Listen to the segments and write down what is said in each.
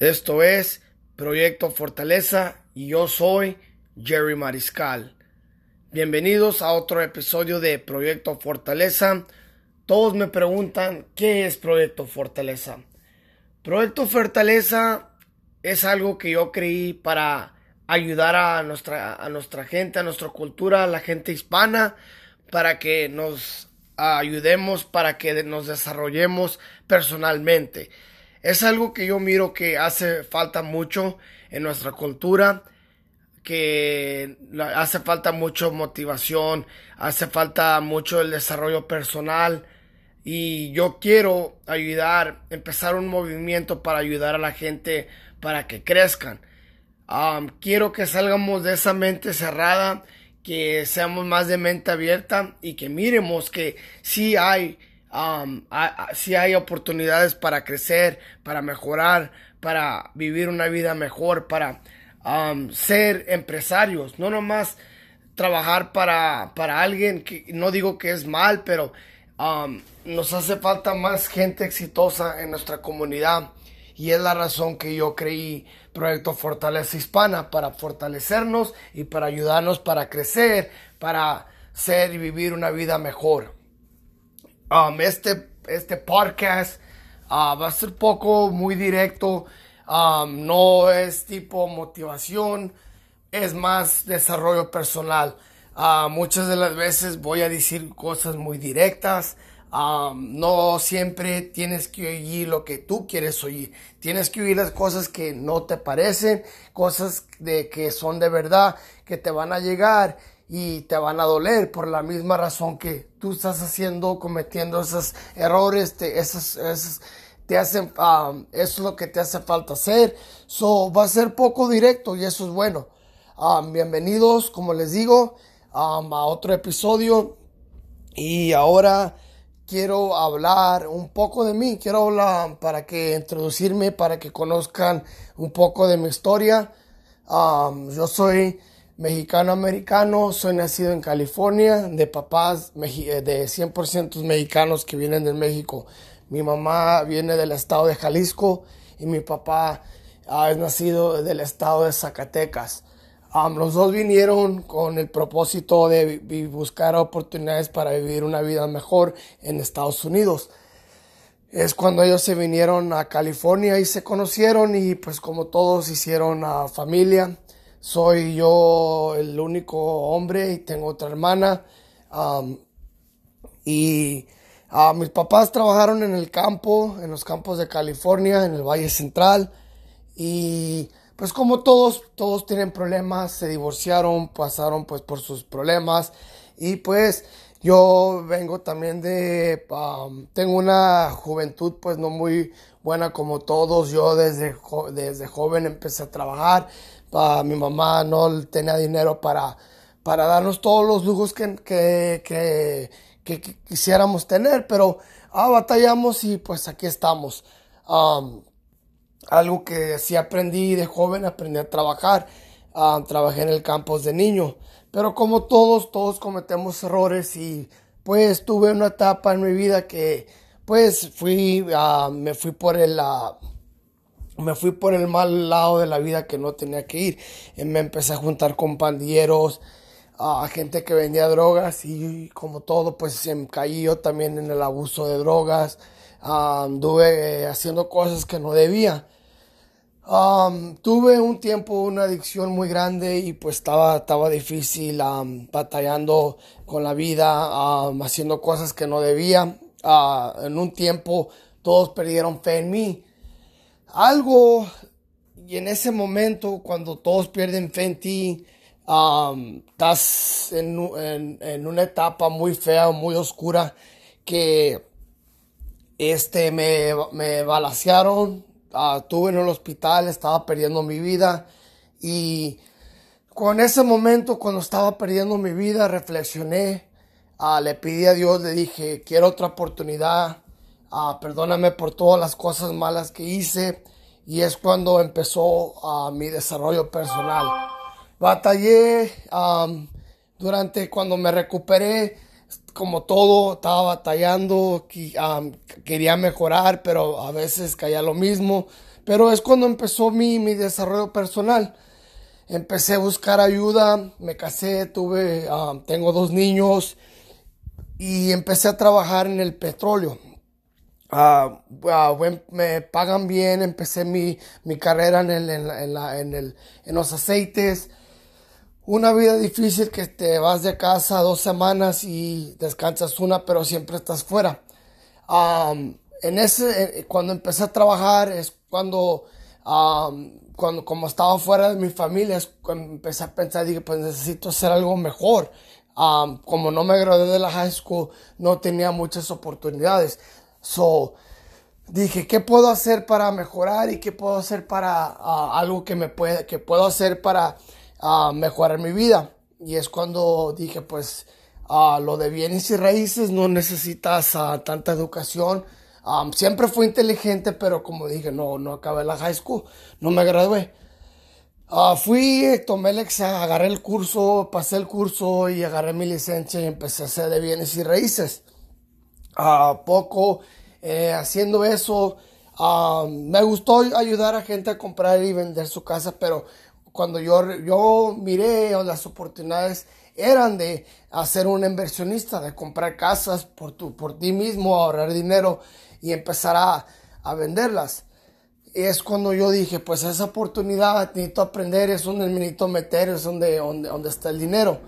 Esto es Proyecto Fortaleza y yo soy Jerry Mariscal. Bienvenidos a otro episodio de Proyecto Fortaleza. Todos me preguntan qué es Proyecto Fortaleza. Proyecto Fortaleza es algo que yo creí para ayudar a nuestra, a nuestra gente, a nuestra cultura, a la gente hispana, para que nos ayudemos, para que nos desarrollemos personalmente. Es algo que yo miro que hace falta mucho en nuestra cultura, que hace falta mucho motivación, hace falta mucho el desarrollo personal y yo quiero ayudar, empezar un movimiento para ayudar a la gente para que crezcan. quiero que salgamos de esa mente cerrada, que seamos más de mente abierta y que miremos que sí hay Um, si hay oportunidades para crecer, para mejorar, para vivir una vida mejor, para um, ser empresarios, no nomás trabajar para, para alguien que no digo que es mal, pero um, nos hace falta más gente exitosa en nuestra comunidad y es la razón que yo creí Proyecto Fortaleza Hispana para fortalecernos y para ayudarnos para crecer, para ser y vivir una vida mejor. Um, este, este podcast uh, va a ser poco, muy directo. Um, no es tipo motivación, es más desarrollo personal. Uh, muchas de las veces voy a decir cosas muy directas. Um, no siempre tienes que oír lo que tú quieres oír. Tienes que oír las cosas que no te parecen, cosas de que son de verdad, que te van a llegar y te van a doler por la misma razón que tú estás haciendo, cometiendo esos errores, te, esos, te hacen, um, eso es lo que te hace falta hacer. So, va a ser poco directo y eso es bueno. Um, bienvenidos, como les digo, a otro episodio. Y ahora quiero hablar un poco de mí. Quiero hablar para que introducirme, para que conozcan un poco de mi historia. yo soy mexicano-americano, soy nacido en California, de papás eh, de 100% mexicanos que vienen de México. Mi mamá viene del estado de Jalisco y mi papá ah, es nacido del estado de Zacatecas. los dos vinieron con el propósito de buscar oportunidades para vivir una vida mejor en Estados Unidos. Es cuando ellos se vinieron a California y se conocieron y pues como todos hicieron a familia soy yo el único hombre y tengo otra hermana. y uh, mis papás trabajaron en el campo, en los campos de California, en el Valle Central. Y pues como todos, todos tienen problemas, se divorciaron, pasaron pues por sus problemas. Y pues yo vengo también de, tengo una juventud pues no muy buena como todos. Yo desde, desde joven empecé a trabajar mi mamá no tenía dinero para, para darnos todos los lujos que, que, quisiéramos tener, pero ah, batallamos y pues aquí estamos. algo que sí aprendí de joven, aprendí a trabajar. trabajé en el campus de niño, pero como todos, todos cometemos errores y pues tuve una etapa en mi vida que pues fui, uh, me fui por el, me fui por el mal lado de la vida que no tenía que ir. Y me empecé a juntar con pandilleros, a gente que vendía drogas y como todo, pues caí yo también en el abuso de drogas. anduve haciendo cosas que no debía. tuve un tiempo una adicción muy grande y pues estaba, estaba difícil batallando con la vida, haciendo cosas que no debía. Ah, en un tiempo todos perdieron fe en mí algo, y en ese momento, cuando todos pierden fe en ti, estás en, una etapa muy fea, muy oscura, que este, me, me uh, estuve en el hospital, estaba perdiendo mi vida, y con ese momento, cuando estaba perdiendo mi vida, reflexioné, ah, le pedí a Dios, le dije, quiero otra oportunidad, Ah, perdóname por todas las cosas malas que hice y es cuando empezó ah, mi desarrollo personal. Batallé durante cuando me recuperé, como todo, estaba batallando, quería mejorar, pero a veces caía lo mismo. Pero es cuando empezó mi, mi desarrollo personal. Empecé a buscar ayuda, me casé, tuve, tengo dos niños y empecé a trabajar en el petróleo. Uh, me pagan bien, empecé mi, mi carrera en, el, en, la, en, el, en los aceites. Una vida difícil que te vas de casa dos semanas y descansas una, pero siempre estás fuera. en ese, cuando empecé a trabajar es cuando, cuando como estaba fuera de mi familia, es cuando empecé a pensar, dije, pues necesito hacer algo mejor. como no me gradué de la high school, no tenía muchas oportunidades. So, dije, ¿qué puedo hacer para mejorar y qué puedo hacer para ah, algo que me puede, que puedo hacer para ah, mejorar mi vida? Y es cuando dije, pues, uh, lo de bienes y raíces no necesitas tanta educación. siempre fui inteligente, pero como dije, no, no acabé la high school, no me gradué. fui, tomé el examen, agarré el curso, pasé el curso y agarré mi licencia y empecé a hacer de bienes y raíces a poco eh, haciendo eso. me gustó ayudar a gente a comprar y vender su casa, pero cuando yo, yo miré las oportunidades eran de hacer un inversionista, de comprar casas por, tu, por ti mismo, ahorrar dinero y empezar a, a venderlas. Y es cuando yo dije, pues esa oportunidad necesito aprender, es donde necesito meter, es donde, donde, donde está el dinero.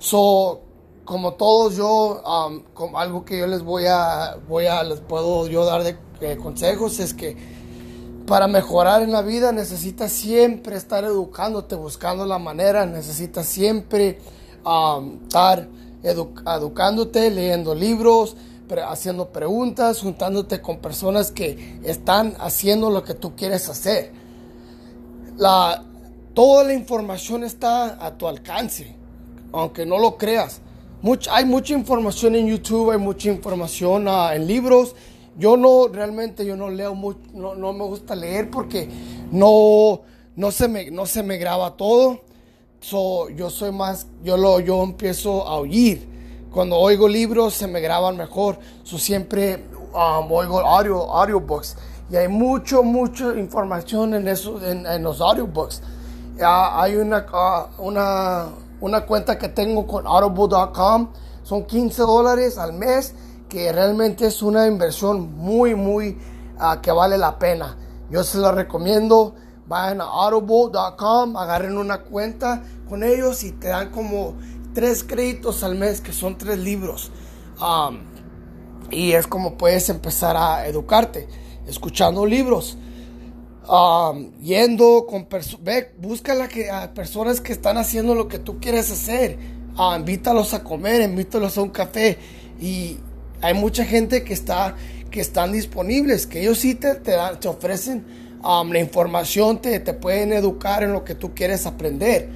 So, como todos yo, um, algo que yo les voy a, voy a, les puedo yo dar de, consejos es que para mejorar en la vida necesitas siempre estar educándote, buscando la manera, necesitas siempre estar educándote, leyendo libros, haciendo preguntas, juntándote con personas que están haciendo lo que tú quieres hacer. La, toda la información está a tu alcance, aunque no lo creas hay mucha información en YouTube, hay mucha información ah, en libros. Yo no, realmente yo no leo mucho, no, no, me gusta leer porque no, no, se, me, no se me graba todo. So, yo soy más, yo, lo, yo empiezo a oír. Cuando oigo libros se me graban mejor. So, siempre um, oigo audio, audiobooks. Y hay mucho, mucha información en, eso, en, en los audiobooks. hay una, ah, una una cuenta que tengo con audible.com. Son 15 dólares al mes, que realmente es una inversión muy, muy ah, que vale la pena. Yo se la recomiendo. Vayan a audible.com, agarren una cuenta con ellos y te dan como tres créditos al mes, que son tres libros. y es como puedes empezar a educarte, escuchando libros. Yendo con ve, busca que, a personas que están haciendo lo que tú quieres hacer. Uh, invítalos a comer, invítalos a un café. Y hay mucha gente que está que están disponibles, que ellos sí te, te, te ofrecen la información, te, te pueden educar en lo que tú quieres aprender.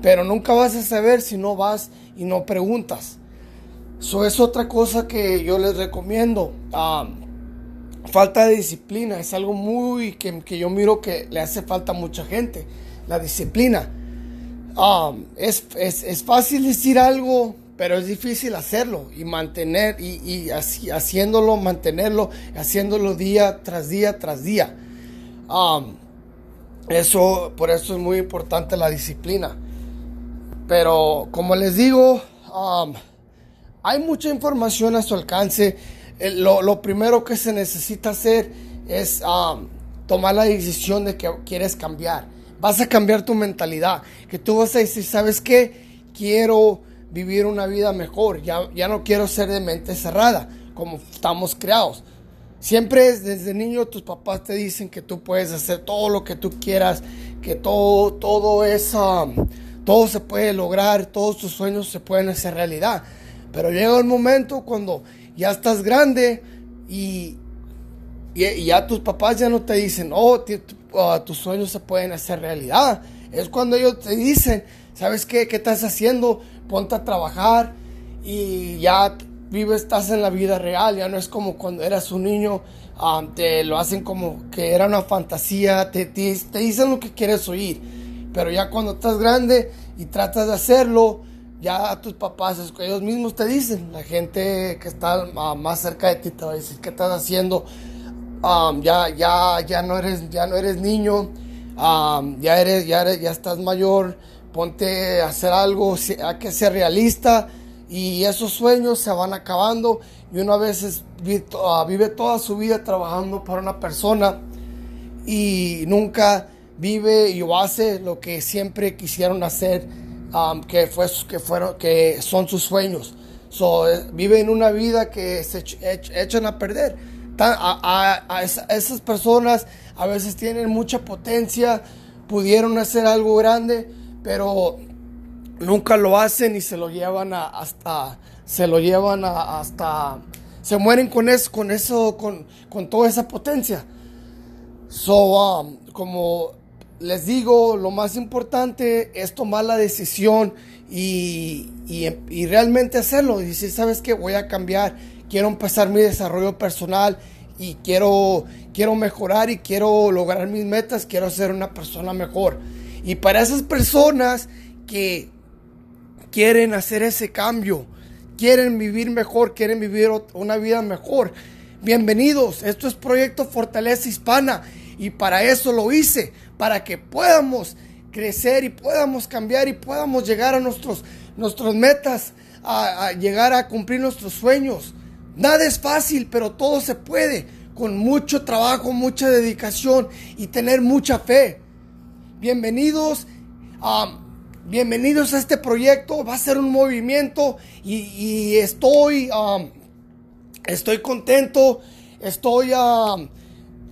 Pero nunca vas a saber si no vas y no preguntas. Eso es otra cosa que yo les recomiendo. Falta de disciplina es algo muy que, que, yo miro que le hace falta a mucha gente. La disciplina. Um, es, es, es, fácil decir algo, pero es difícil hacerlo y mantener y, y así, haciéndolo, mantenerlo, haciéndolo día tras día tras día. Um, eso, por eso es muy importante la disciplina. Pero como les digo, um, hay mucha información a su alcance lo, primero que se necesita hacer es um, tomar la decisión de que quieres cambiar. Vas a cambiar tu mentalidad. Que tú vas a decir, ¿sabes qué? Quiero vivir una vida mejor. Ya, ya no quiero ser de mente cerrada, como estamos creados. Siempre desde niño tus papás te dicen que tú puedes hacer todo lo que tú quieras, que todo, todo es, um, todo se puede lograr, todos tus sueños se pueden hacer realidad. Pero llega el momento cuando ya estás grande y, y, ya tus papás ya no te dicen, oh, oh, tus sueños se pueden hacer realidad. Es cuando ellos te dicen, ¿sabes qué? ¿Qué estás haciendo? Ponte a trabajar y ya vives, estás en la vida real. Ya no es como cuando eras un niño, ah, te lo hacen como que era una fantasía, te, te, te dicen lo que quieres oír. Pero ya cuando estás grande y tratas de hacerlo, ya tus papás, ellos mismos te dicen, la gente que está más cerca de ti te va a decir, ¿qué estás haciendo? ya, ya, ya no eres, ya no eres niño, ya eres, ya eres, ya estás mayor, ponte a hacer algo, hay que ser realista y esos sueños se van acabando y uno a veces ah, vive toda su vida trabajando para una persona y nunca vive y hace lo que siempre quisieron hacer, que, fue, que, fueron, que son sus sueños. So, eh, viven una vida que se echan a perder. A, a, esas personas a veces tienen mucha potencia, pudieron hacer algo grande, pero nunca lo hacen y se lo llevan hasta, se lo llevan hasta, se mueren con eso, con eso, con, con toda esa potencia. So, um, como les digo, lo más importante es tomar la decisión y, realmente hacerlo. Y decir, ¿sabes qué? Voy a cambiar, quiero empezar mi desarrollo personal y quiero, quiero mejorar y quiero lograr mis metas, quiero ser una persona mejor. Y para esas personas que quieren hacer ese cambio, quieren vivir mejor, quieren vivir una vida mejor. Bienvenidos, esto es Proyecto Fortaleza Hispana y para eso lo hice, para que podamos crecer y podamos cambiar y podamos llegar a nuestros, nuestras metas, a, llegar a cumplir nuestros sueños. Nada es fácil, pero todo se puede con mucho trabajo, mucha dedicación y tener mucha fe. Bienvenidos a bienvenidos a este proyecto. Va a ser un movimiento y, estoy, estoy contento. Estoy,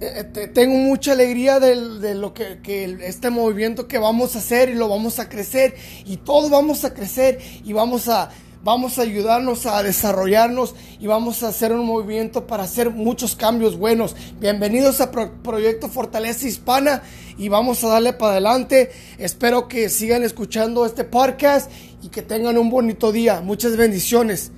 eh, tengo mucha alegría de, lo que, que, este movimiento que vamos a hacer y lo vamos a crecer y todos vamos a crecer y vamos a vamos a ayudarnos a desarrollarnos y vamos a hacer un movimiento para hacer muchos cambios buenos. Bienvenidos a Proyecto Fortaleza Hispana y vamos a darle para adelante. Espero que sigan escuchando este podcast y que tengan un bonito día. Muchas bendiciones.